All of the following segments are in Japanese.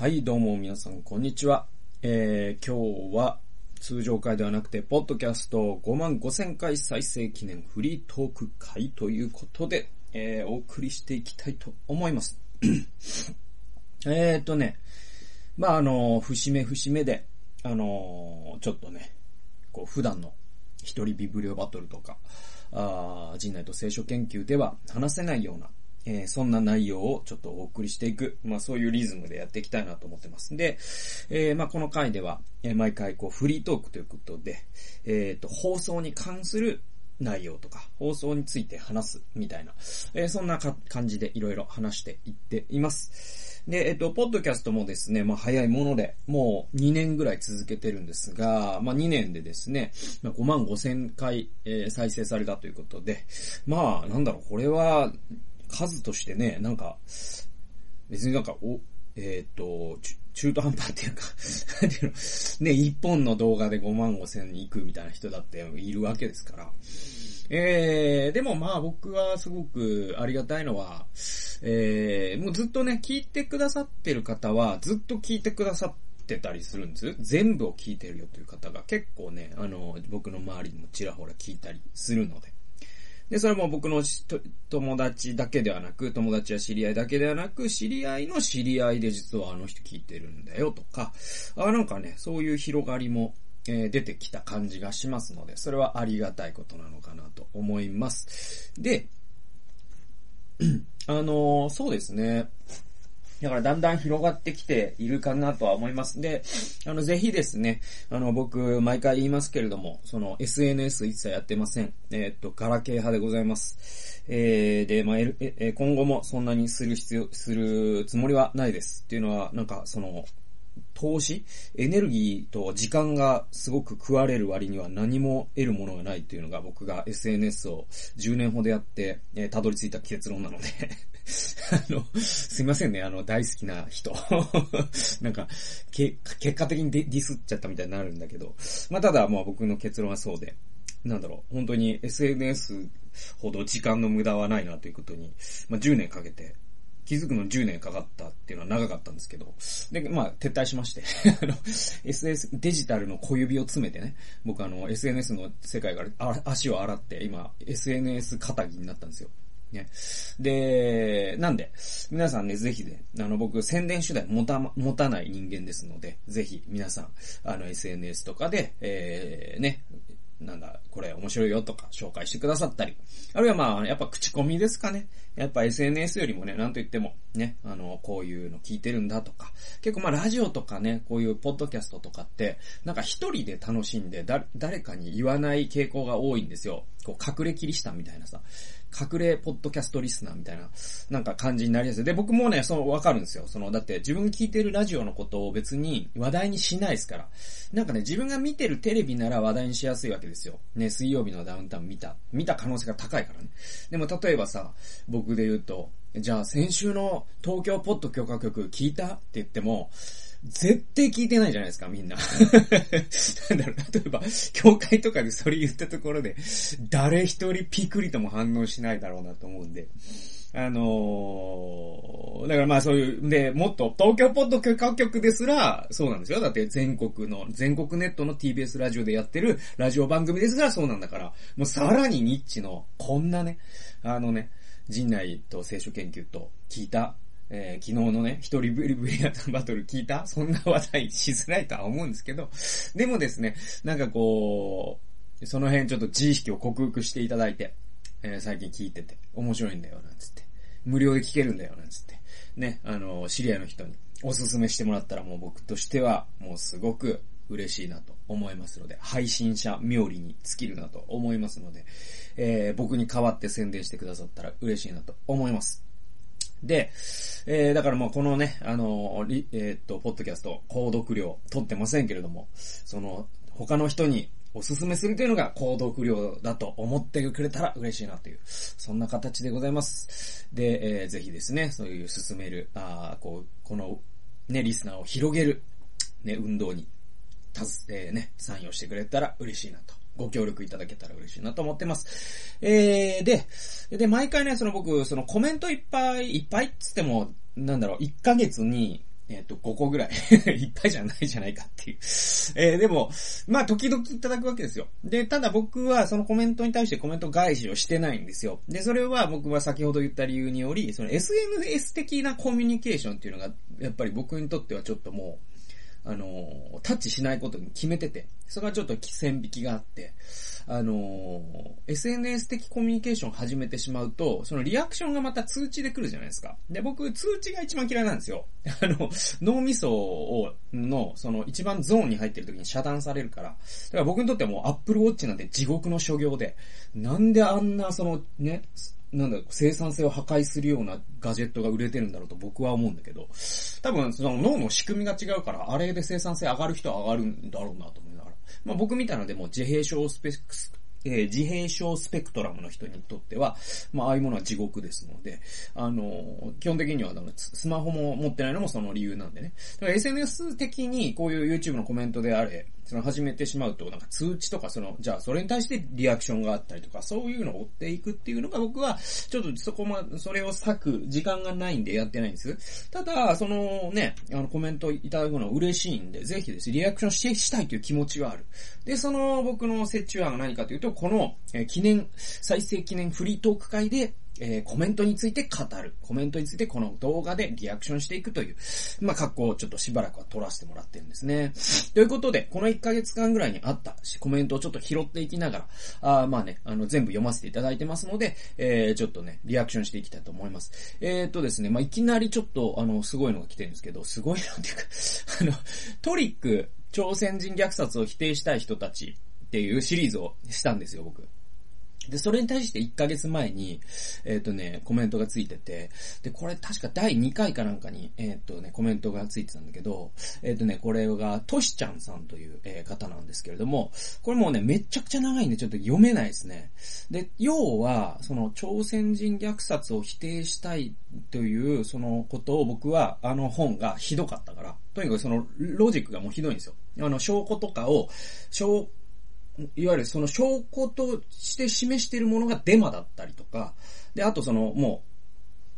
はい、どうも皆さん、こんにちは。えー、今日は通常回ではなくて、ポッドキャスト5万5千回再生記念フリートーク会ということで、えー、お送りしていきたいと思います。えーとね、まあ、あの、節目節目で、あのちょっとね、こう、普段の一人ビブリオバトルとか、あ陣内と聖書研究では話せないような、えー、そんな内容をちょっとお送りしていく、まあそういうリズムでやっていきたいなと思ってます。で、えー、まあこの回では、えー、毎回こうフリートークということで、えっ、と、放送に関する内容とか、放送について話すみたいな、えそんな感じでいろいろ話していっています。で、えっと、ポッドキャストもですね、まあ早いもので、もう2年ぐらい続けてるんですが、まあ2年でですね、まあ、5万5千回、え、再生されたということで、まあなんだろう、これは、数としてね、なんか、別になんか、お、えっ、ー、と、中途半端っていうか、ね、一本の動画で5万5千に行くみたいな人だっているわけですから。えー、でもまあ僕はすごくありがたいのは、えー、もうずっとね、聞いてくださってる方は、ずっと聞いてくださってたりするんです。全部を聞いてるよという方が結構ね、あの、僕の周りにもちらほら聞いたりするので。で、それも僕の友達だけではなく、友達や知り合いだけではなく、知り合いの知り合いで実はあの人聞いてるんだよとか、あなんかね、そういう広がりも、えー、出てきた感じがしますので、それはありがたいことなのかなと思います。で、あのー、そうですね。だからだんだん広がってきているかなとは思います。で、あの、ぜひですね、あの、僕、毎回言いますけれども、その、SNS 一切やってません。えー、っと、ガラケー派でございます。えー、で、まあ、え、今後もそんなにする必要、するつもりはないです。っていうのは、なんか、その、投資？エネルギーと時間がすごく食われる割には何も得るものがないっていうのが僕が SNS を10年ほどやって、えー、たどり着いた結論なので あの、すいませんね、あの、大好きな人。なんか、け、結果的にディスっちゃったみたいになるんだけど。まあ、ただ、まあ僕の結論はそうで。なんだろう、本当に SNS ほど時間の無駄はないなということに、まあ10年かけて気づくの10年かかったっていうのは長かったんですけど、で、まあ、撤退しまして あの、SS、デジタルの小指を詰めてね、僕あの、SNS の世界から足を洗って、今、SNS 肩着になったんですよ。ね。で、なんで、皆さんね、ぜひね、あの、僕、宣伝手段持た、持たない人間ですので、ぜひ、皆さん、あの、SNS とかで、えー、ね、なんだ、これ面白いよとか紹介してくださったり。あるいはまあ、やっぱ口コミですかね。やっぱ SNS よりもね、なんと言っても、ね、あの、こういうの聞いてるんだとか。結構まあ、ラジオとかね、こういうポッドキャストとかって、なんか一人で楽しんで、だ、誰かに言わない傾向が多いんですよ。こう、隠れキリシタンみたいなさ。隠れポッドキャストリスナーみたいな、なんか感じになりやすい。で、僕もね、その、わかるんですよ。その、だって自分が聞いてるラジオのことを別に話題にしないですから。なんかね、自分が見てるテレビなら話題にしやすいわけですよ。ね、水曜日のダウンタウン見た。見た可能性が高いからね。でも例えばさ、僕で言うと、じゃあ先週の東京ポッド許可局聞いた？って言っても、絶対聞いてないじゃないですか、みんな。なんだろう、例えば、教会とかでそれ言ったところで、誰一人ピクリとも反応しないだろうなと思うんで。あのー、だからまあそういう、で、もっと東京ポッド許可局ですら、そうなんですよ。だって全国の、全国ネットの TBS ラジオでやってるラジオ番組ですらそうなんだから、もうさらにニッチの、こんなね、あのね、陣内と聖書研究と聞いたえー、昨日のね、一人ブリブリアタバトル聞いたそんな話題しづらいとは思うんですけど、でもですね、なんかこう、その辺ちょっと自意識を克服していただいて、えー、最近聞いてて、面白いんだよ、なんつって。無料で聞けるんだよ、なんつって。ね、あの、知り合いの人におすすめしてもらったらもう僕としては、もうすごく嬉しいなと思いますので、配信者冥利に尽きるなと思いますので、えー、僕に代わって宣伝してくださったら嬉しいなと思います。で、えー、だからもうこのね、あの、えー、っと、ポッドキャスト、購読料取ってませんけれども、その、他の人におすすめするというのが購読料だと思ってくれたら嬉しいなという、そんな形でございます。で、えー、ぜひですね、そういう進める、あこう、この、ね、リスナーを広げる、ね、運動に、たず、えー、ね、参与してくれたら嬉しいなとご協力いただけたら嬉しいなと思ってます。えー、で、で、毎回ね、その僕、そのコメントいっぱい、いっぱいっつっても、なんだろう、1ヶ月に、えっ、と、5個ぐらい。いっぱいじゃないじゃないかっていう。えー、でも、まあ、時々いただくわけですよ。で、ただ僕はそのコメントに対してコメント返しをしてないんですよ。で、それは僕は先ほど言った理由により、その SNS 的なコミュニケーションっていうのが、やっぱり僕にとってはちょっともう、あの、タッチしないことに決めてて、それはちょっと線引きがあって、あの、SNS 的コミュニケーション始めてしまうと、そのリアクションがまた通知で来るじゃないですか。で、僕、通知が一番嫌いなんですよ。あの、脳みそを、の、その一番ゾーンに入ってる時に遮断されるから。だから僕にとってはもう Apple Watch なんて地獄の所業で、なんであんなそのね、なんだろ、生産性を破壊するようなガジェットが売れてるんだろうと僕は思うんだけど、多分その脳の仕組みが違うから、あれで生産性上がる人は上がるんだろうなと思いながら。まあ僕みたいなでも自閉症スペックス、えー、自閉症スペクトラムの人にとっては、まあ、ああいうものは地獄ですので、あの、基本的には、スマホも持ってないのもその理由なんでね。だから SNS 的にこういう YouTube のコメントであれ、その始めてしまうと、なんか通知とか、その、じゃあそれに対してリアクションがあったりとか、そういうのを追っていくっていうのが僕は、ちょっとそこま、それを割く時間がないんでやってないんです。ただ、そのね、あのコメントいただくのは嬉しいんで、ぜひですね、リアクションしてしたいという気持ちはある。で、その僕の折衷案が何かというと、この、え記念、再生記念フリートーク会で、えー、コメントについて語る。コメントについてこの動画でリアクションしていくという、まあ、格好をちょっとしばらくは取らせてもらってるんですね。ということで、この1ヶ月間ぐらいにあったコメントをちょっと拾っていきながら、あまあね、あの、全部読ませていただいてますので、えー、ちょっとね、リアクションしていきたいと思います。えー、っとですね、まあ、いきなりちょっと、あの、すごいのが来てるんですけど、すごいのっていうか あの、トリック、朝鮮人虐殺を否定したい人たちっていうシリーズをしたんですよ、僕。で、それに対して1ヶ月前に、えっ、ー、とね、コメントがついてて、で、これ確か第2回かなんかに、えっ、ー、とね、コメントがついてたんだけど、えっ、ー、とね、これが、としちゃんさんという、え方なんですけれども、これもうね、めちゃくちゃ長いんでちょっと読めないですね。で、要は、その、朝鮮人虐殺を否定したいという、そのことを僕は、あの本がひどかったから、とにかくその、ロジックがもうひどいんですよ。あの、証拠とかを、証いわゆるその証拠として示しているものがデマだったりとか、で、あとその、もう、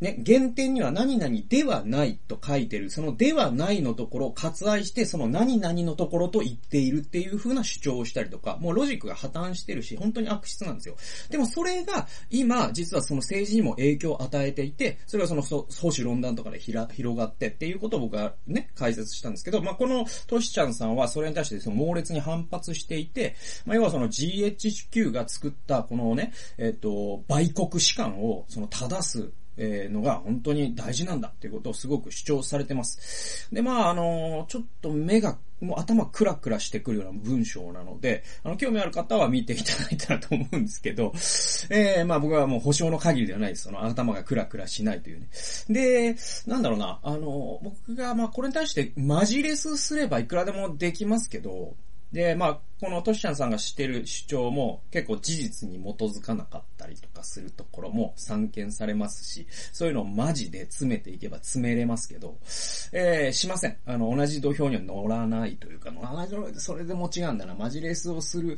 ね、原点には何々ではないと書いてる、そのではないのところを割愛して、その何々のところと言っているっていう風な主張をしたりとか、もうロジックが破綻してるし、本当に悪質なんですよ。でもそれが今、実はその政治にも影響を与えていて、それはその保守論壇とかでひら広がってっていうことを僕はね、解説したんですけど、まあ、このトシちゃんさんはそれに対してその猛烈に反発していて、まあ、要はその GHQ が作ったこのね、えっ、と、売国士官をその正すえのが本当に大事なんだっていうことをすごく主張されてます。で、まあ、あのちょっと目が、もう頭クラクラしてくるような文章なので、あの、興味ある方は見ていただいたらと思うんですけど、えー、まあ僕はもう保証の限りではないです。その頭がクラクラしないというね。で、なんだろうな、あの、僕がまあこれに対してマジレスすればいくらでもできますけど、で、まあ、このトシちゃんさんがしてる主張も結構事実に基づかなかったりとかするところも散見されますし、そういうのをマジで詰めていけば詰めれますけど、えー、しません。あの、同じ土俵には乗らないというか、それでも違うんだな、マジレスをする、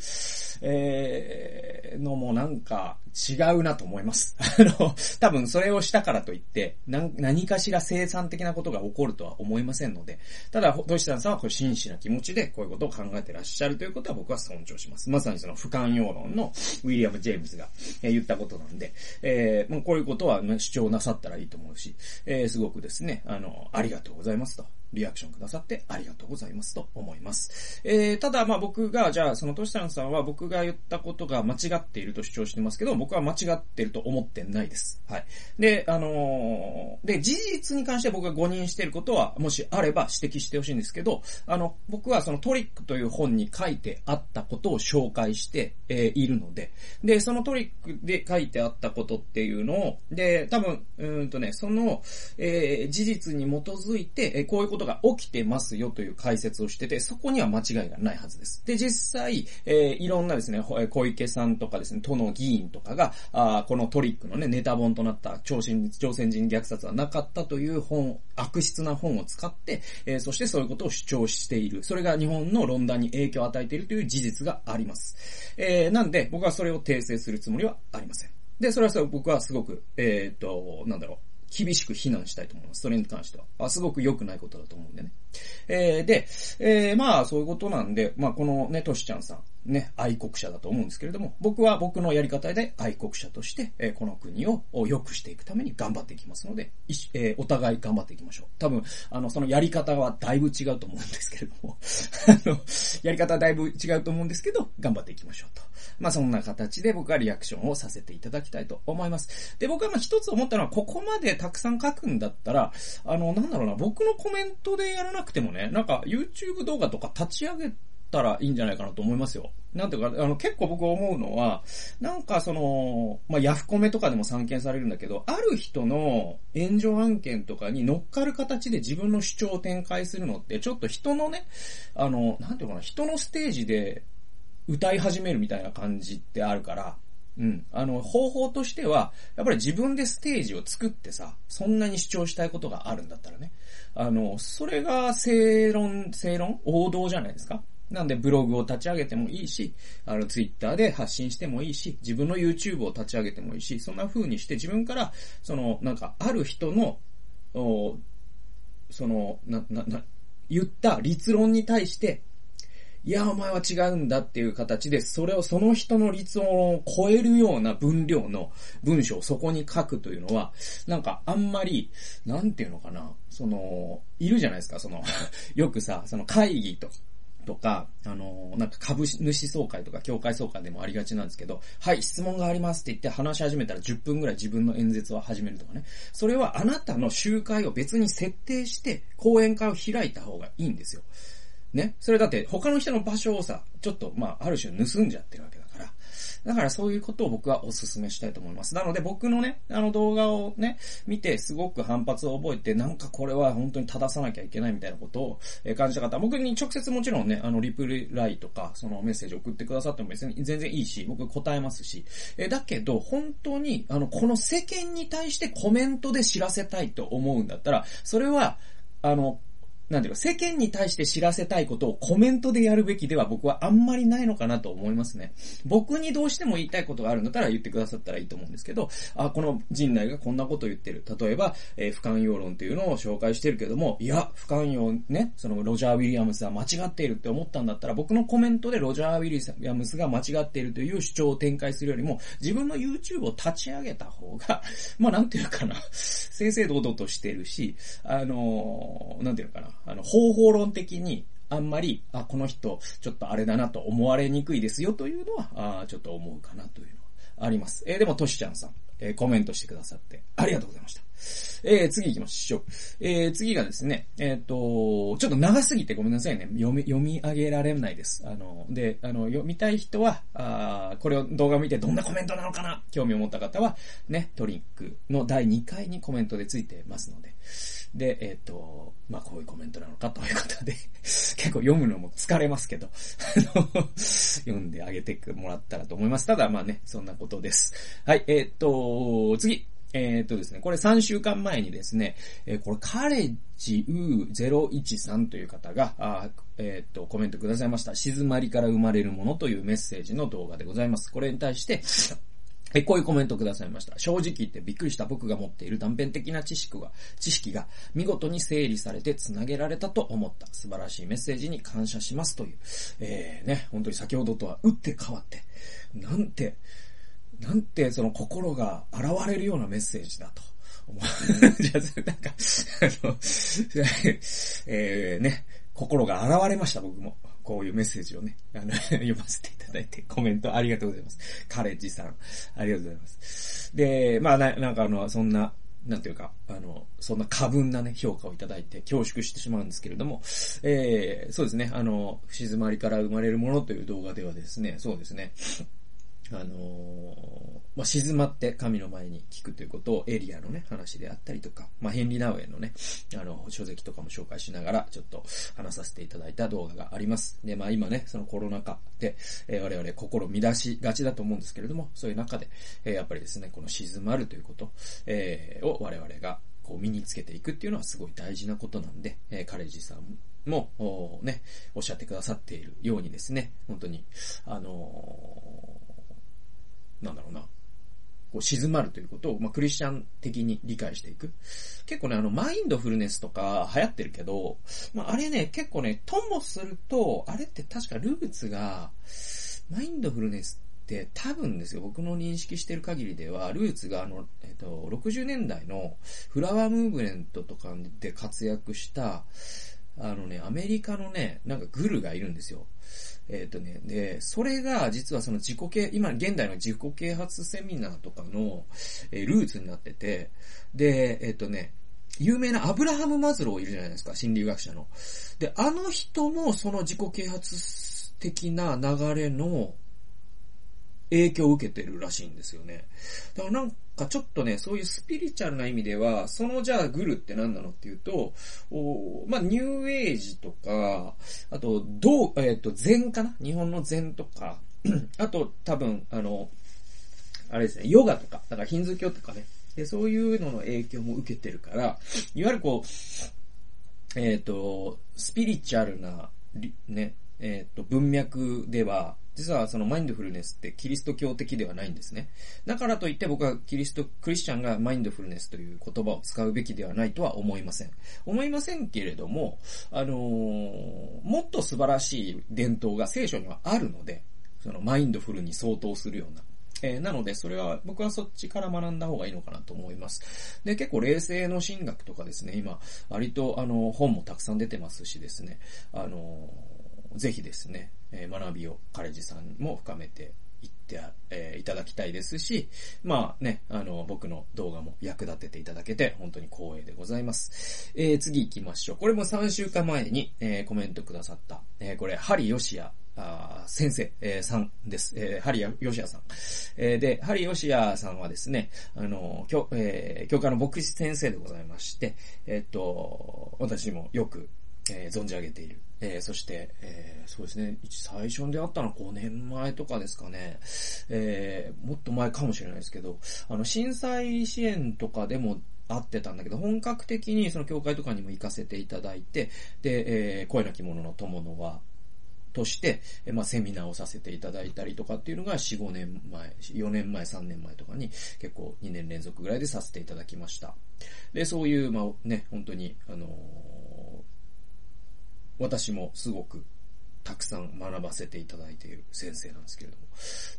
えー、のもなんか違うなと思います。あの、多分それをしたからといって、何かしら生産的なことが起こるとは思いませんので、ただ、トシちゃんさんはこれ真摯な気持ちでこういうことを考えてらっしゃるということは僕は尊重します。まさにその俯瞰用論のウィリアム・ジェームズが、言ったことなんで、えー、もうこういうことは主張なさったらいいと思うし、えー、すごくですね、あの、ありがとうございますございますと。リアクションくださってありがとうございますと思います。えー、ただ、まあ僕が、じゃあ、そのトシタンさんは僕が言ったことが間違っていると主張してますけど、僕は間違っていると思ってないです。はい。で、あのー、で、事実に関して僕が誤認していることは、もしあれば指摘してほしいんですけど、あの、僕はそのトリックという本に書いてあったことを紹介して、えー、いるので、で、そのトリックで書いてあったことっていうのを、で、多分、うんとね、その、えー、事実に基づいて、え、こういうことが起きてますよという解説をしてて、そこには間違いがないはずです。で、実際、えー、いろんなですね、小池さんとかですね、都の議員とかが、あこのトリックのね、ネタ本となった朝鮮朝鮮人虐殺はなかったという本、悪質な本を使って、えー、そしてそういうことを主張している。それが日本の論壇に影響を与えているという事実があります。えー、なんで、僕はそれを訂正するつもりはありません。で、それは僕はすごく、えっ、と、なんだろう、厳しく非難したいと思います。それに関しては。あすごく良くないことだと思うんでね。えー、で、えー、まあ、そういうことなんで、まあ、このね、としちゃんさん、ね、愛国者だと思うんですけれども、僕は僕のやり方で愛国者として、えー、この国を良くしていくために頑張っていきますので、えー、お互い頑張っていきましょう。多分、あの、そのやり方はだいぶ違うと思うんですけれども、あの、やり方はだいぶ違うと思うんですけど、頑張っていきましょうと。まあ、そんな形で僕はリアクションをさせていただきたいと思います。で、僕はまあ一つ思ったのは、ここまでたくさん書くんだったら、あの、なんだろうな、僕のコメントでやらなくてもね、なんか YouTube 動画とか立ち上げたらいいんじゃないかなと思いますよ。なんていうか、あの、結構僕思うのは、なんかその、まあ、ヤフコメとかでも散見されるんだけど、ある人の炎上案件とかに乗っかる形で自分の主張を展開するのって、ちょっと人のね、あの、なんていうかな、人のステージで歌い始めるみたいな感じってあるから、うん。あの、方法としては、やっぱり自分でステージを作ってさ、そんなに主張したいことがあるんだったらね。あの、それが正論、正論？王道じゃないですか。なんでブログを立ち上げてもいいし、あのツイッターで発信してもいいし、自分の YouTube を立ち上げてもいいし、そんな風にして自分から、その、なんか、ある人の、その、な、な、な、言った立論に対して、いや、お前は違うんだっていう形で、それをその人の立音を超えるような分量の文章をそこに書くというのは、なんかあんまり、なんていうのかな、その、いるじゃないですか、その よくさ、その会議ととか、あの、なんか株主総会とか協会総会でもありがちなんですけど、はい、質問がありますって言って話し始めたら10分ぐらい自分の演説を始めるとかね。それはあなたの集会を別に設定して講演会を開いた方がいいんですよ。ね。それだって他の人の場所をさ、ちょっと、まあ、ある種盗んじゃってるわけだから。だからそういうことを僕はお勧めしたいと思います。なので僕のね、あの動画をね、見てすごく反発を覚えて、なんかこれは本当に正さなきゃいけないみたいなことを感じた方、僕に直接もちろんね、あのリプライとか、そのメッセージ送ってくださっても別に全然いいし、僕答えますし。えだけど、本当に、あの、この世間に対してコメントで知らせたいと思うんだったら、それは、あの、なんていうか、世間に対して知らせたいことをコメントでやるべきでは僕はあんまりないのかなと思いますね。僕にどうしても言いたいことがあるんだったら言ってくださったらいいと思うんですけど、あ、この陣内がこんなこと言ってる。例えば、えー、不寛容論っていうのを紹介してるけども、いや、不寛容ね、そのロジャー・ウィリアムスは間違っているって思ったんだったら、僕のコメントでロジャー・ウィリアムスが間違っているという主張を展開するよりも、自分の YouTube を立ち上げた方が、まあなんていうかな、正々堂々としてるし、あのー、なんていうかな、あの、方法論的に、あんまり、あ、この人、ちょっとあれだなと思われにくいですよというのは、あちょっと思うかなというのはあります。えー、でも、としちゃんさん、えー、コメントしてくださって、ありがとうございました。えー、次行きましょう。えー、次がですね、えっ、ー、と、ちょっと長すぎてごめんなさいね。読み、読み上げられないです。あの、で、あの、読みたい人は、あこれを動画を見てどんなコメントなのかな興味を持った方は、ね、トリックの第2回にコメントでついてますので、で、えっ、ー、と、まあ、こういうコメントなのかということで 結構読むのも疲れますけど読んであげてもらったらと思います。ただ、まあね、そんなことです。はい、えっ、ー、と、次。えっ、とですね、これ3週間前にですね、えー、これカレッジウー013という方が、あえっ、と、コメントくださいました。静まりから生まれるものというメッセージの動画でございます。これに対して、え、こういうコメントくださいました。正直言ってびっくりした僕が持っている断片的な知識が、知識が見事に整理されて繋げられたと思った素晴らしいメッセージに感謝しますという、えー、ね、本当に先ほどとは打って変わって、なんて、なんてその心が現れるようなメッセージだと。思う。じゃあ、なんか、あの、えー、ね、心が現れました、僕も。こういうメッセージをね、あの、読ませていただいて、コメントありがとうございます。カレッジさん、ありがとうございます。で、まあな、なんかあの、そんな、なんていうか、あの、そんな過分なね、評価をいただいて恐縮してしまうんですけれども、えー、そうですね、あの、静まりから生まれるものという動画ではですね、そうですね、あの、まあ、静まって神の前に聞くということをエリアのね、話であったりとか、まあ、ヘンリー・ナウェイのね、あの、書籍とかも紹介しながら、ちょっと話させていただいた動画があります。で、まあ、今ね、そのコロナ禍で、えー、我々心乱しがちだと思うんですけれども、そういう中で、えー、やっぱりですね、この静まるということ、えー、を我々がこう身につけていくっていうのはすごい大事なことなんで、えー、カレッジさんも、ね、おっしゃってくださっているようにですね、本当に、あのーなんだろうな、こう静まるということを、まあ、クリスチャン的に理解していく。結構ね、あの、マインドフルネスとか流行ってるけど、まあ、あれね、結構ね、ともすると、あれって確かルーツが、マインドフルネスって多分ですよ、僕の認識してる限りでは、ルーツがあの、えっと、60年代のフラワームーブメントとかで活躍した、あのね、アメリカのね、なんかグルがいるんですよ。えっ、ー、とね、で、それが実はその自己啓、今現代の自己啓発セミナーとかの、えー、ルーツになってて、で、えっ、ー、とね、有名なアブラハム・マズローいるじゃないですか、心理学者の。で、あの人もその自己啓発的な流れの影響を受けてるらしいんですよね。だからなんかちょっとね、そういうスピリチュアルな意味では、そのじゃあグルって何なのっていうと、おまあ、ニューエイジとか、あと、どう、えっ、ー、と、禅かな？日本の禅とか、あと多分、あの、あれですね、ヨガとか、だからヒンズー教とかね、で、そういうのの影響も受けてるから、いわゆるこう、えっ、ー、と、スピリチュアルな、ね、えっ、ー、と、文脈では、実はそのマインドフルネスってキリスト教的ではないんですね。だからといって僕はキリスト、クリスチャンがマインドフルネスという言葉を使うべきではないとは思いません。思いませんけれども、あのー、もっと素晴らしい伝統が聖書にはあるので、そのマインドフルに相当するような。えー、なので、それは、僕はそっちから学んだ方がいいのかなと思います。で、結構冷静の神学とかですね、今、割と、あの、本もたくさん出てますしですね、あの、ぜひですね、え学びをカレッジさんも深めていって、え、いただきたいですし、まあね、あの、僕の動画も役立てていただけて、本当に光栄でございます。えー、次行きましょう。これも3週間前に、えー、コメントくださった、えー、これ、ハリヨシアあ先生、えー、さんです。えー、ハリヨシアさん。えー、で、ハリヨシアさんはですね、あの、教、えー、教科の牧師先生でございまして、えっと、私もよく、えー、存じ上げている。えー、そして、えー、そうですね、最初に出会ったのは5年前とかですかね。えー、もっと前かもしれないですけど、あの、震災支援とかでも会ってたんだけど、本格的にその教会とかにも行かせていただいて、で、えー、声の着物の友の輪として、えまあ、セミナーをさせていただいたりとかっていうのが4、5年前、4年前、3年前とかに結構2年連続ぐらいでさせていただきました。で、そういう、まあね、本当に、あのー私もすごくたくさん学ばせていただいている先生なんですけれども。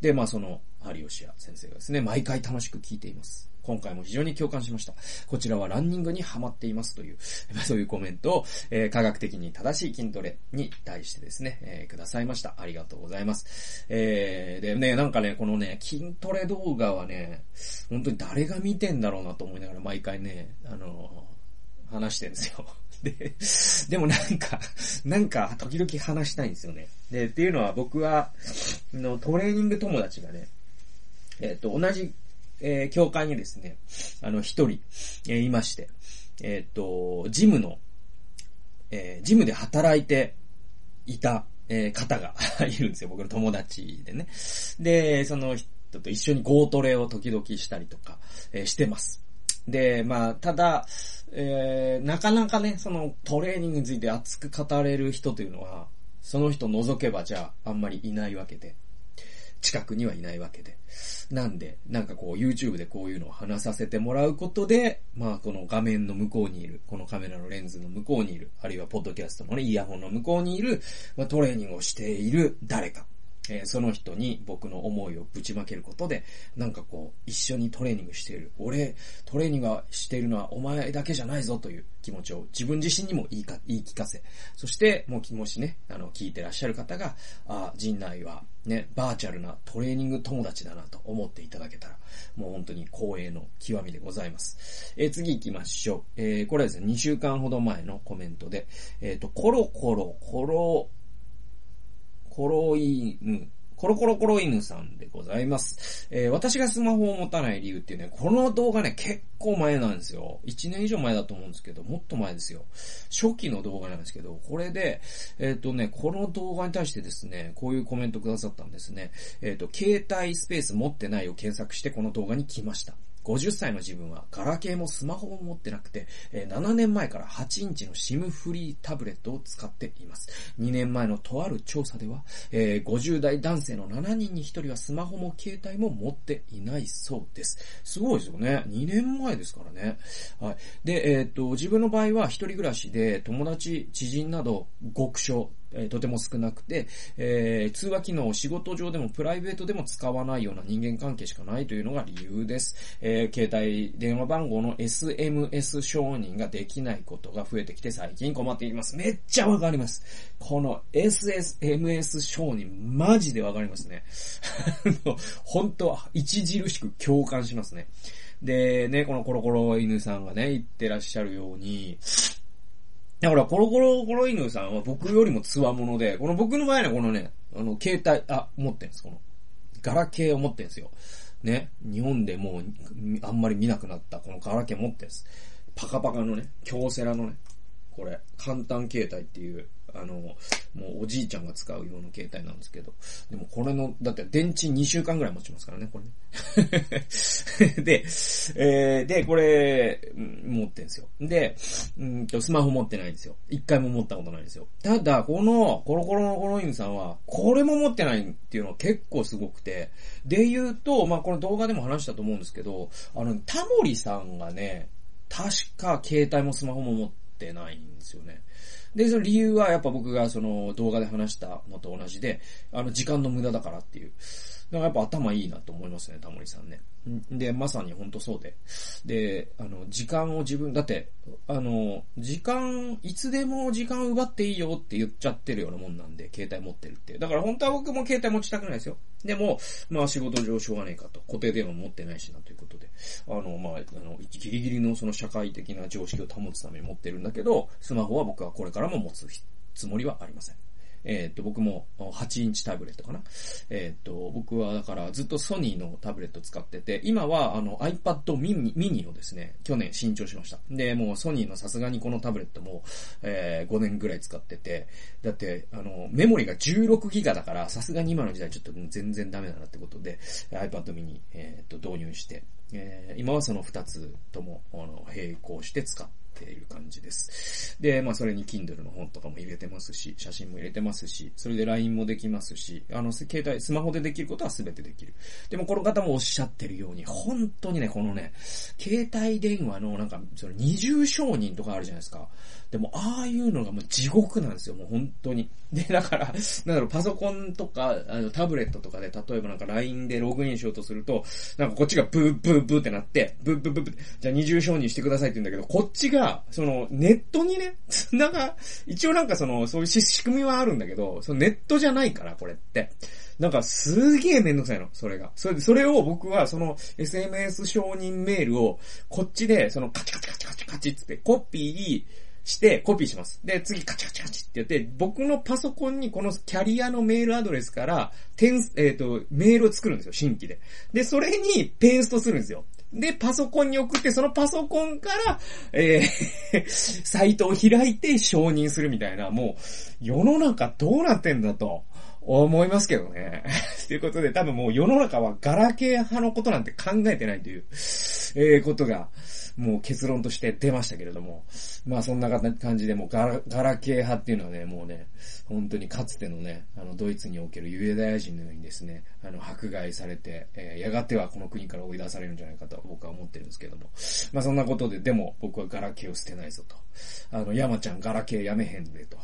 で、まあその、ハリオシア先生がですね、毎回楽しく聞いています。今回も非常に共感しました。こちらはランニングにハマっていますという、そういうコメントを、えー、科学的に正しい筋トレに対してですね、えー、くださいました。ありがとうございます。えー、でね、なんかね、このね、筋トレ動画はね、本当に誰が見てんだろうなと思いながら毎回ね、あの話してるんですよ。で、でもなんか、なんか、時々話したいんですよね。で、っていうのは僕は、のトレーニング友達がね、えっ、ー、と、同じ、えー、教会にですね、あの、一人、えー、いまして、えっ、と、ジムの、えジムで働いていた、え方が いるんですよ。僕の友達でね。で、その人と一緒にゴートレを時々したりとか、えしてます。で、まあ、ただ、えー、なかなかね、そのトレーニングについて熱く語れる人というのは、その人除けばじゃああんまりいないわけで、近くにはいないわけで。なんで、なんかこう YouTube でこういうのを話させてもらうことで、まあこの画面の向こうにいる、このカメラのレンズの向こうにいる、あるいはポッドキャストのね、イヤホンの向こうにいる、まあトレーニングをしている誰か。えー、その人に僕の思いをぶちまけることで、なんかこう、一緒にトレーニングしている。俺、トレーニングしているのはお前だけじゃないぞという気持ちを自分自身にも言いか、言い聞かせ。そして、もう、もしね、あの、聞いてらっしゃる方が、あ、陣内は、ね、バーチャルなトレーニング友達だなと思っていただけたら、もう本当に光栄の極みでございます。えー、次行きましょう。えー、これはですね、2週間ほど前のコメントで、えっ、と、コロコロ、コロ、コロイン、コロコロコロ犬さんでございます。えー、私がスマホを持たない理由っていうね、この動画ね、結構前なんですよ。1年以上前だと思うんですけど、もっと前ですよ。初期の動画なんですけど、これで、えっ、ー、とね、この動画に対してですね、こういうコメントくださったんですね。えっ、ー、と、携帯スペース持ってないを検索してこの動画に来ました。50歳の自分はガラケーもスマホも持ってなくて、え、7年前から8インチの SIM フリータブレットを使っています。2年前のとある調査では、え、50代男性の7人に1人はスマホも携帯も持っていないそうです。すごいですよね。2年前ですからね。はい。で、えっ、と、自分の場合は一人暮らしで友達、知人など極小、えとても少なくて、えー、通話機能を仕事上でもプライベートでも使わないような人間関係しかないというのが理由です。えー、携帯電話番号の SMS 承認ができないことが増えてきて最近困っています。めっちゃわかります。この SSMS 承認、マジでわかりますね。本当は著しく共感しますね。で、ね、このコロコロ犬さんがね、言ってらっしゃるように、だから、コロコロコロ犬さんは僕よりも強者で、この僕の場合はこのね、あの、携帯、あ、持ってんです、この。ガラケーを持ってんですよ。ね。日本でもう、あんまり見なくなったこのガラケー持ってんです。パカパカのね、京セラのね、これ、簡単携帯っていう、あの、もうおじいちゃんが使う用の携帯なんですけど、でもこれの、だって電池2週間ぐらい持ちますからね、これね。で、えー、で、これ、持ってんですよ。で、うんと、スマホ持ってないんですよ。一回も持ったことないんですよ。ただ、この、コロコロのコロインさんは、これも持ってないっていうのは結構すごくて、で言うと、まあ、この動画でも話したと思うんですけど、あの、タモリさんがね、確か携帯もスマホも持ってないんですよね。で、その理由はやっぱ僕がその動画で話したのと同じで、あの時間の無駄だからっていう。だからやっぱ頭いいなと思いますね、タモリさんね。で、まさに本当そうで。で、あの、時間を自分、だって、あの、時間、いつでも時間奪っていいよって言っちゃってるようなもんなんで、携帯持ってるって。だから本当は僕も携帯持ちたくないですよ。でも、まあ仕事上しょうがねえかと。固定電話持ってないしなということで。あの、まあ、あの、ギリギリのその社会的な常識を保つために持ってるんだけど、スマホは僕はこれからも持つつもりはありません。えっ、と、僕も8インチタブレットかな。えっ、と、僕はだからずっとソニーのタブレット使ってて、今はあの iPad mini, をですね、去年新調しました。で、もうソニーのさすがにこのタブレットも、えー、5年ぐらい使ってて、だって、あの、メモリが16ギガだから、さすがに今の時代ちょっと全然ダメだなってことで、iPad mini、えっ、と、導入して、えー、今はその2つとも、あの、並行して使ってている感じです。で、まあそれに Kindle の本とかも入れてますし、写真も入れてますし、それで LINE もできますし、あの、携帯、スマホでできることは全てできる。でもこの方もおっしゃってるように、本当にね、このね、携帯電話のなんか、その二重承認とかあるじゃないですか。でも、ああいうのがもう地獄なんですよ、もう本当に。で、だから、なんだろう、パソコンとか、あの、タブレットとかで、例えばなんか LINE でログインしようとすると、なんかこっちがブーブーブーってなって、ブーブーブーブーじゃあ二重承認してくださいって言うんだけど、こっちが、その、ネットにね、なんか、一応なんかその、そういう仕組みはあるんだけど、そのネットじゃないから、これって。なんかすげえめんどくさいの、それが。それで、それを僕はその SMS 承認メールをこっちでそのカチカチカチカチカチってコピーしてコピーします。で、次カチカチカチってやって、僕のパソコンにこのキャリアのメールアドレスから、点、えっ、ー、と、メールを作るんですよ、新規で。で、それにペーストするんですよ。で、パソコンに送って、そのパソコンから、えーサイトを開いて承認するみたいな、もう、世の中どうなってんだと。思いますけどね。ということで、多分もう世の中はガラケー派のことなんて考えてないという、えー、ことが、もう結論として出ましたけれども。まあそんな感じでもうガラガラ系派っていうのはね、もうね、本当にかつてのね、あのドイツにおけるユダヤ人のようにですね、あの迫害されて、えー、やがてはこの国から追い出されるんじゃないかと僕は思ってるんですけども。まあそんなことで、でも僕はガラケーを捨てないぞと。あの、山ちゃんガラケーやめへんでと。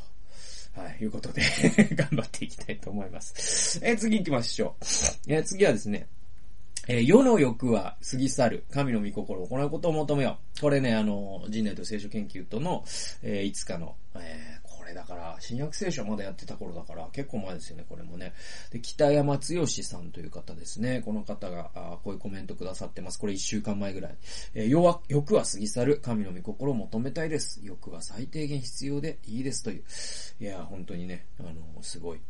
はい、いうことで 頑張っていきたいと思います。えー、次行きましょう。えー、次はですね、えー、世の欲は過ぎ去る。神の御心を行うことを求めよう。これね、あの、人類と聖書研究との、えー、いつかの、え、これだから、新約聖書まだやってた頃だから、結構前ですよね、これもね。で、北山剛さんという方ですね。この方が、あこういうコメントくださってます。これ一週間前ぐらい。えー、欲は、欲は過ぎ去る。神の御心を求めたいです。欲は最低限必要でいいですという。いや、本当にね、あの、すごい、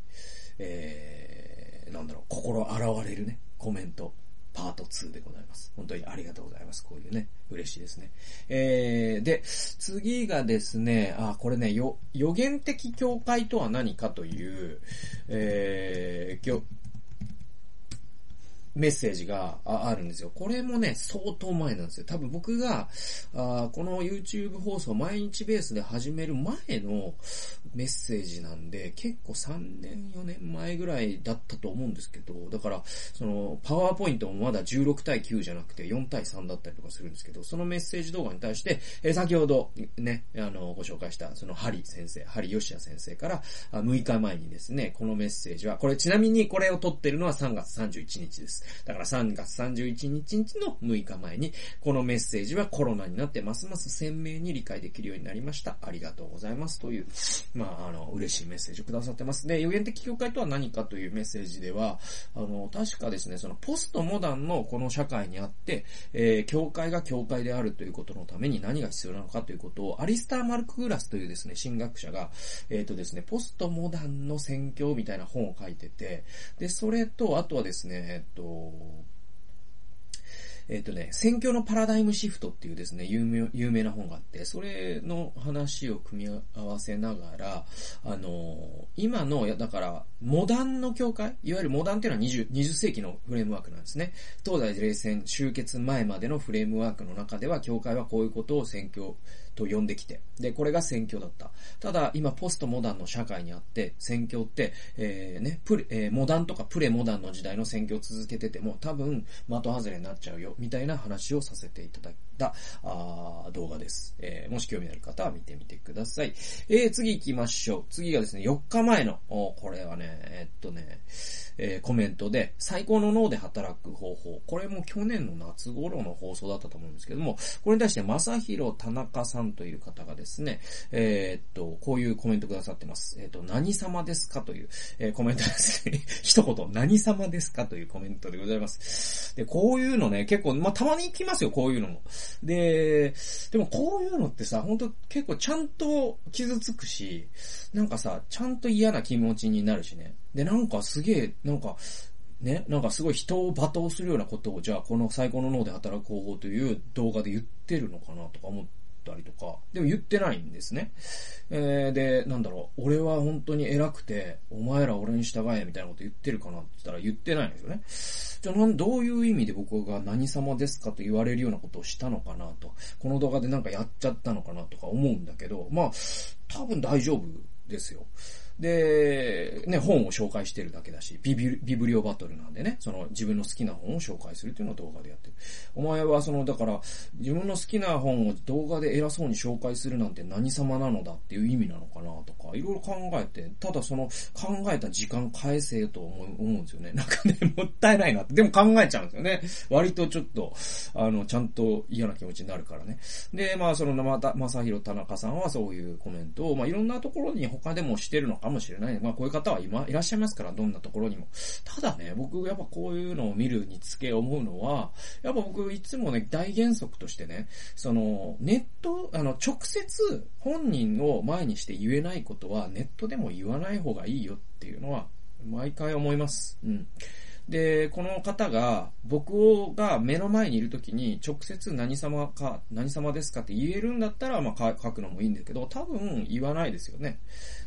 えー、なんだろう、心洗われるね、コメント。パート2でございます。本当にありがとうございます。こういうね、嬉しいですね。えー、で、次がですね、あ、これね、よ予言的教会とは何かという、えー、メッセージがあるんですよ。これもね、相当前なんですよ。多分僕が、あこの YouTube 放送毎日ベースで始める前のメッセージなんで、結構3年、4年前ぐらいだったと思うんですけど、だから、その、パワーポイントもまだ16対9じゃなくて4対3だったりとかするんですけど、そのメッセージ動画に対して、え、先ほどね、あの、ご紹介した、その、ハリ先生、ハリヨシア先生から6日前にですね、このメッセージは、これちなみにこれを撮ってるのは3月31日です。。だから3月31日の6日前に、このメッセージはコロナになってますます鮮明に理解できるようになりました。ありがとうございます。という、まあ、あの、嬉しいメッセージをくださってます。で、予言的教会とは何かというメッセージでは、あの、確かですね、そのポストモダンのこの社会にあって、えー、教会が教会であるということのために何が必要なのかということを、アリスター・マルクグラスというですね、神学者が、えっ、ー、とですね、ポストモダンの宣教みたいな本を書いてて、で、それと、あとはですね、えっ、と、えっ、とね、選挙のパラダイムシフトっていうですね、有名、有名な本があって、それの話を組み合わせながら、あの今の、だから、モダンの教会いわゆるモダンっていうのは 20, 20世紀のフレームワークなんですね。東西冷戦終結前までのフレームワークの中では、教会はこういうことを選挙と呼んできて、で、これが選挙だった。ただ、今、ポストモダンの社会にあって、選挙って、えー、ね、プレ、えー、モダンとかプレモダンの時代の選挙を続けてても、多分、的外れになっちゃうよ、みたいな話をさせていただいた、あ動画です。えー、もし興味のある方は見てみてください。えー、次行きましょう。次がですね、4日前の、おこれはね、えー、っとね、えー、コメントで、最高の脳で働く方法。これも去年の夏頃の放送だったと思うんですけども、これに対して、正宏田中さんという方がですね、えー、っと、こういうコメントくださってます。えー、っと、何様ですかという、えー、コメントですね。一言、何様ですかというコメントでございます。で、こういうのね、結構、まあ、たまに来ますよ、こういうのも。で、でもこういうのってさ、ほんと結構ちゃんと傷つくし、なんかさ、ちゃんと嫌な気持ちになるしね。で、なんかすげえ、なんか、ね、なんかすごい人を罵倒するようなことを、じゃあこの最高の脳で働く方法という動画で言ってるのかなとか思ったりとか、でも言ってないんですね。えー、で、なんだろう、俺は本当に偉くて、お前ら俺に従えみたいなこと言ってるかなって言ったら言ってないんですよね。じゃあ、どういう意味で僕が何様ですかと言われるようなことをしたのかなと、この動画でなんかやっちゃったのかなとか思うんだけど、まあ、多分大丈夫ですよ。で、ね、本を紹介してるだけだし、ビビビブリオバトルなんでね、その自分の好きな本を紹介するっていうのを動画でやってる。お前はその、だから、自分の好きな本を動画で偉そうに紹介するなんて何様なのだっていう意味なのかなとか、いろいろ考えて、ただその考えた時間返せと思う思うんですよね。なんかね、もったいないなって。でも考えちゃうんですよね。割とちょっと、あの、ちゃんと嫌な気持ちになるからね。で、まあその、また、まさひろ田中さんはそういうコメントを、まあいろんなところに他でもしてるのかもしれない。まあこういう方は今、いらっしゃいますから、どんなところにも。ただね、僕やっぱこういうのを見るにつけ思うのは、やっぱ僕いつもね、大原則としてね、その、ネット、あの、直接本人を前にして言えないことは、ネットでも言わない方がいいよっていうのは、毎回思います。うん。で、この方が、僕をが目の前にいるときに、直接何様か、何様ですかって言えるんだったら、まあ、書くのもいいんだけど、多分言わないですよね。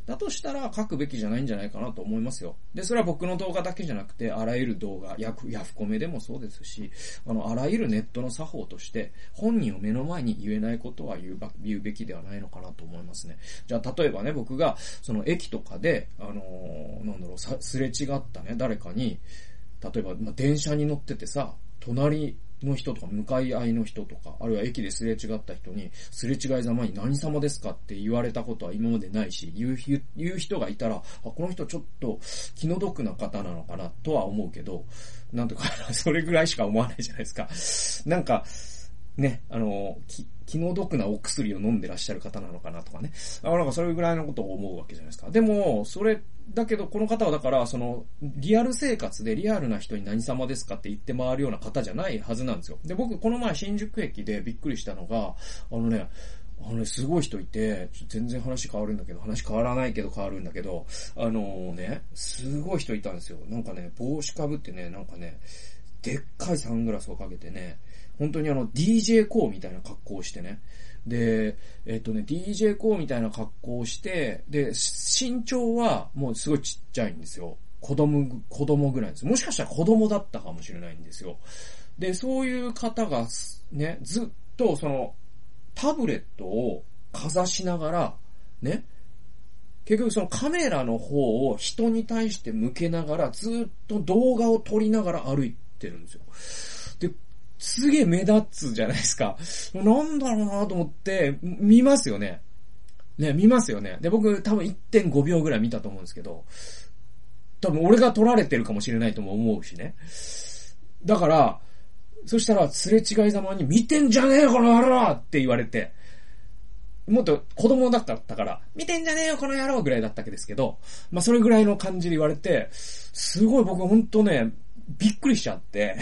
だとしたら書くべきじゃないんじゃないかなと思いますよ。で、それは僕の動画だけじゃなくて、あらゆる動画、ヤフヤフコメでもそうですし、あの、あらゆるネットの作法として、本人を目の前に言えないことは言うば言うべきではないのかなと思いますね。じゃあ、例えばね、僕が、その駅とかで、あのー、なんだろう、すれ違ったね、誰かに、例えば、まあ、電車に乗っててさ、隣の人とか、向かい合いの人とか、あるいは駅ですれ違った人に、すれ違いざまに何様ですかって言われたことは今までないし、言う、言う人がいたら、あ、この人ちょっと気の毒な方なのかなとは思うけど、なんとか、それぐらいしか思わないじゃないですか。なんか、ね、あの、気、気の毒なお薬を飲んでらっしゃる方なのかなとかね。あなんかそれぐらいのことを思うわけじゃないですか。でも、それ、だけどこの方はだから、その、リアル生活でリアルな人に何様ですかって言って回るような方じゃないはずなんですよ。で、僕、この前新宿駅でびっくりしたのが、あのね、あのね、すごい人いて、全然話変わるんだけど、話変わらないけど変わるんだけど、あのね、すごい人いたんですよ。なんかね、帽子かぶってね、なんかね、でっかいサングラスをかけてね、本当にあの DJ コーみたいな格好をしてね。で、えっとね、DJ コーみたいな格好をして、で、身長はもうすごいちっちゃいんですよ。子供、子供ぐらいです。もしかしたら子供だったかもしれないんですよ。で、そういう方が、ね、ずっとその、タブレットをかざしながら、ね、結局そのカメラの方を人に対して向けながら、ずっと動画を撮りながら歩いてるんですよ。すげえ目立つじゃないですか。なんだろうなと思って、見ますよね。ね、見ますよね。で、僕多分1.5秒ぐらい見たと思うんですけど、多分俺が撮られてるかもしれないとも思うしね。だから、そしたら、すれ違いざまに、見てんじゃねえよ、この野郎って言われて、もっと子供だったから、見てんじゃねえよ、この野郎ぐらいだったわけですけど、まあそれぐらいの感じで言われて、すごい僕ほんとね、びっくりしちゃって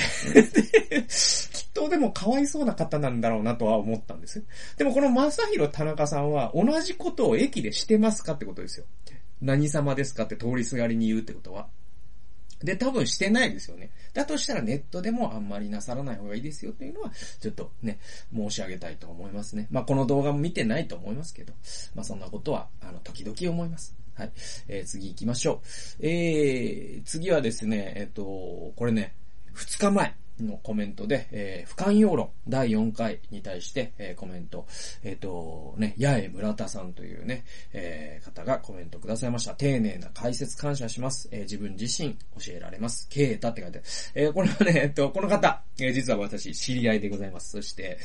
きっとでもかわいそうな方なんだろうなとは思ったんです。でもこの正宏田中さんは同じことを駅でしてますかってことですよ。何様ですかって通りすがりに言うってことは。で、多分してないですよね。だとしたらネットでもあんまりなさらない方がいいですよっていうのは、ちょっとね、申し上げたいと思いますね。まあ、この動画も見てないと思いますけど、まあ、そんなことは、あの、時々思います。はい。えー、次行きましょう。えー、次はですね、えっ、ー、と、これね、二日前。のコメントで、えー、不寛容論第4回に対して、えー、コメント、えっ、ー、と、ね、八重村田さんというね、えー、方がコメントくださいました。丁寧な解説感謝します。えー、自分自身教えられます。ケータって書いてある。えー、これはね、えっと、この方、えー、実は私、知り合いでございます。そして、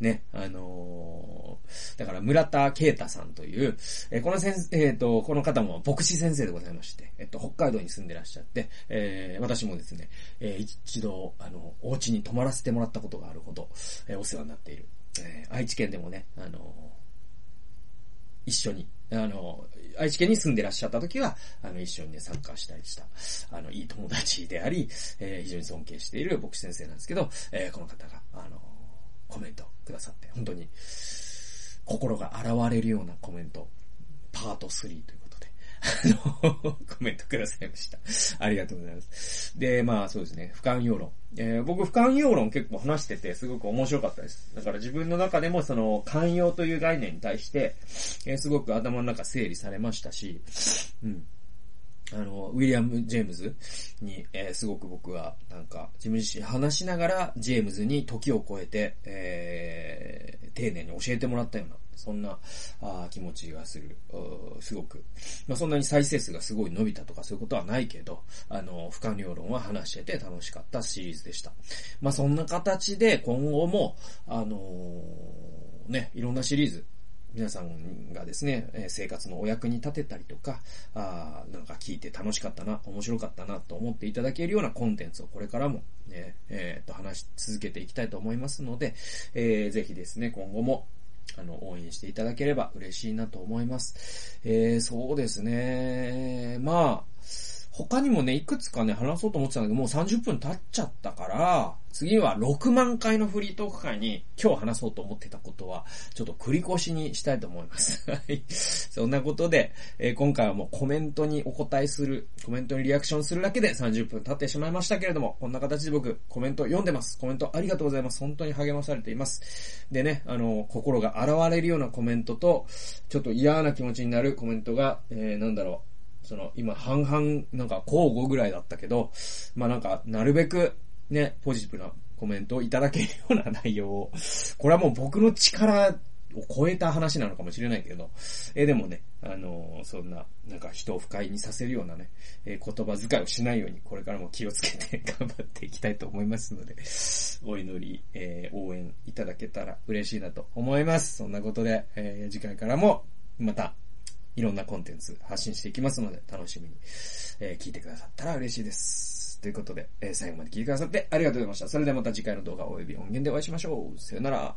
ね、あのー、だから村田ケータさんという、えー、この先生、えっ、ー、と、この方も牧師先生でございまして、えっと、北海道に住んでらっしゃって、えー、私もですね、えー、一度、あの、お家に泊まらせてもらったことがあるほど、えー、お世話になっている。えー、愛知県でもね、あのー、一緒に、あの、愛知県に住んでらっしゃった時は、あの、一緒にね、参加したりした、あの、いい友達であり、えー、非常に尊敬している牧師先生なんですけど、えー、この方が、あの、コメントくださって、本当に、心が洗われるようなコメント、パート3ということであの、コメントくださいました。ありがとうございます。で、まあそうですね、不寛容論。えー、僕、不寛容論結構話してて、すごく面白かったです。だから自分の中でもその、寛容という概念に対して、えー、すごく頭の中整理されましたし、うん。あの、ウィリアム・ジェームズに、えー、すごく僕は、なんか、自分自身話しながら、ジェームズに時を超えて、えー、丁寧に教えてもらったような、そんなあ気持ちがする。すごく。まあ、そんなに再生数がすごい伸びたとかそういうことはないけど、あの、不可量論は話してて楽しかったシリーズでした。まあ、そんな形で今後も、あのー、ね、いろんなシリーズ、皆さんがですね、生活のお役に立てたりとか、あなんか聞いて楽しかったな、面白かったなと思っていただけるようなコンテンツをこれからもね、えー、と話し続けていきたいと思いますので、えー、ぜひですね、今後もあの、応援していただければ嬉しいなと思います。えー、そうですね。まあ、他にもね、いくつかね、話そうと思ってたんだけど、もう30分経っちゃったから、次は6万回のフリートーク会に今日話そうと思ってたことは、ちょっと繰り越しにしたいと思います。はい。そんなことで、えー、今回はもうコメントにお答えする、コメントにリアクションするだけで30分経ってしまいましたけれども、こんな形で僕、コメント読んでます。コメントありがとうございます。本当に励まされています。でね、あの、心が洗われるようなコメントと、ちょっと嫌な気持ちになるコメントが、えー、なんだろう、その、今半々、なんか交互ぐらいだったけど、まあなんか、なるべく、ね、ポジティブなコメントをいただけるような内容を、これはもう僕の力を超えた話なのかもしれないけど、えでもね、あの、そんな、なんか人を不快にさせるようなね、え、言葉遣いをしないように、これからも気をつけて頑張っていきたいと思いますので、お祈り、えー、応援いただけたら嬉しいなと思います。そんなことで、え次回からも、また、いろんなコンテンツ発信していきますので、楽しみに、え、聞いてくださったら嬉しいです。ということで、え、最後まで聞いてくださってありがとうございました。それではまた次回の動画及び音源でお会いしましょう。さよなら。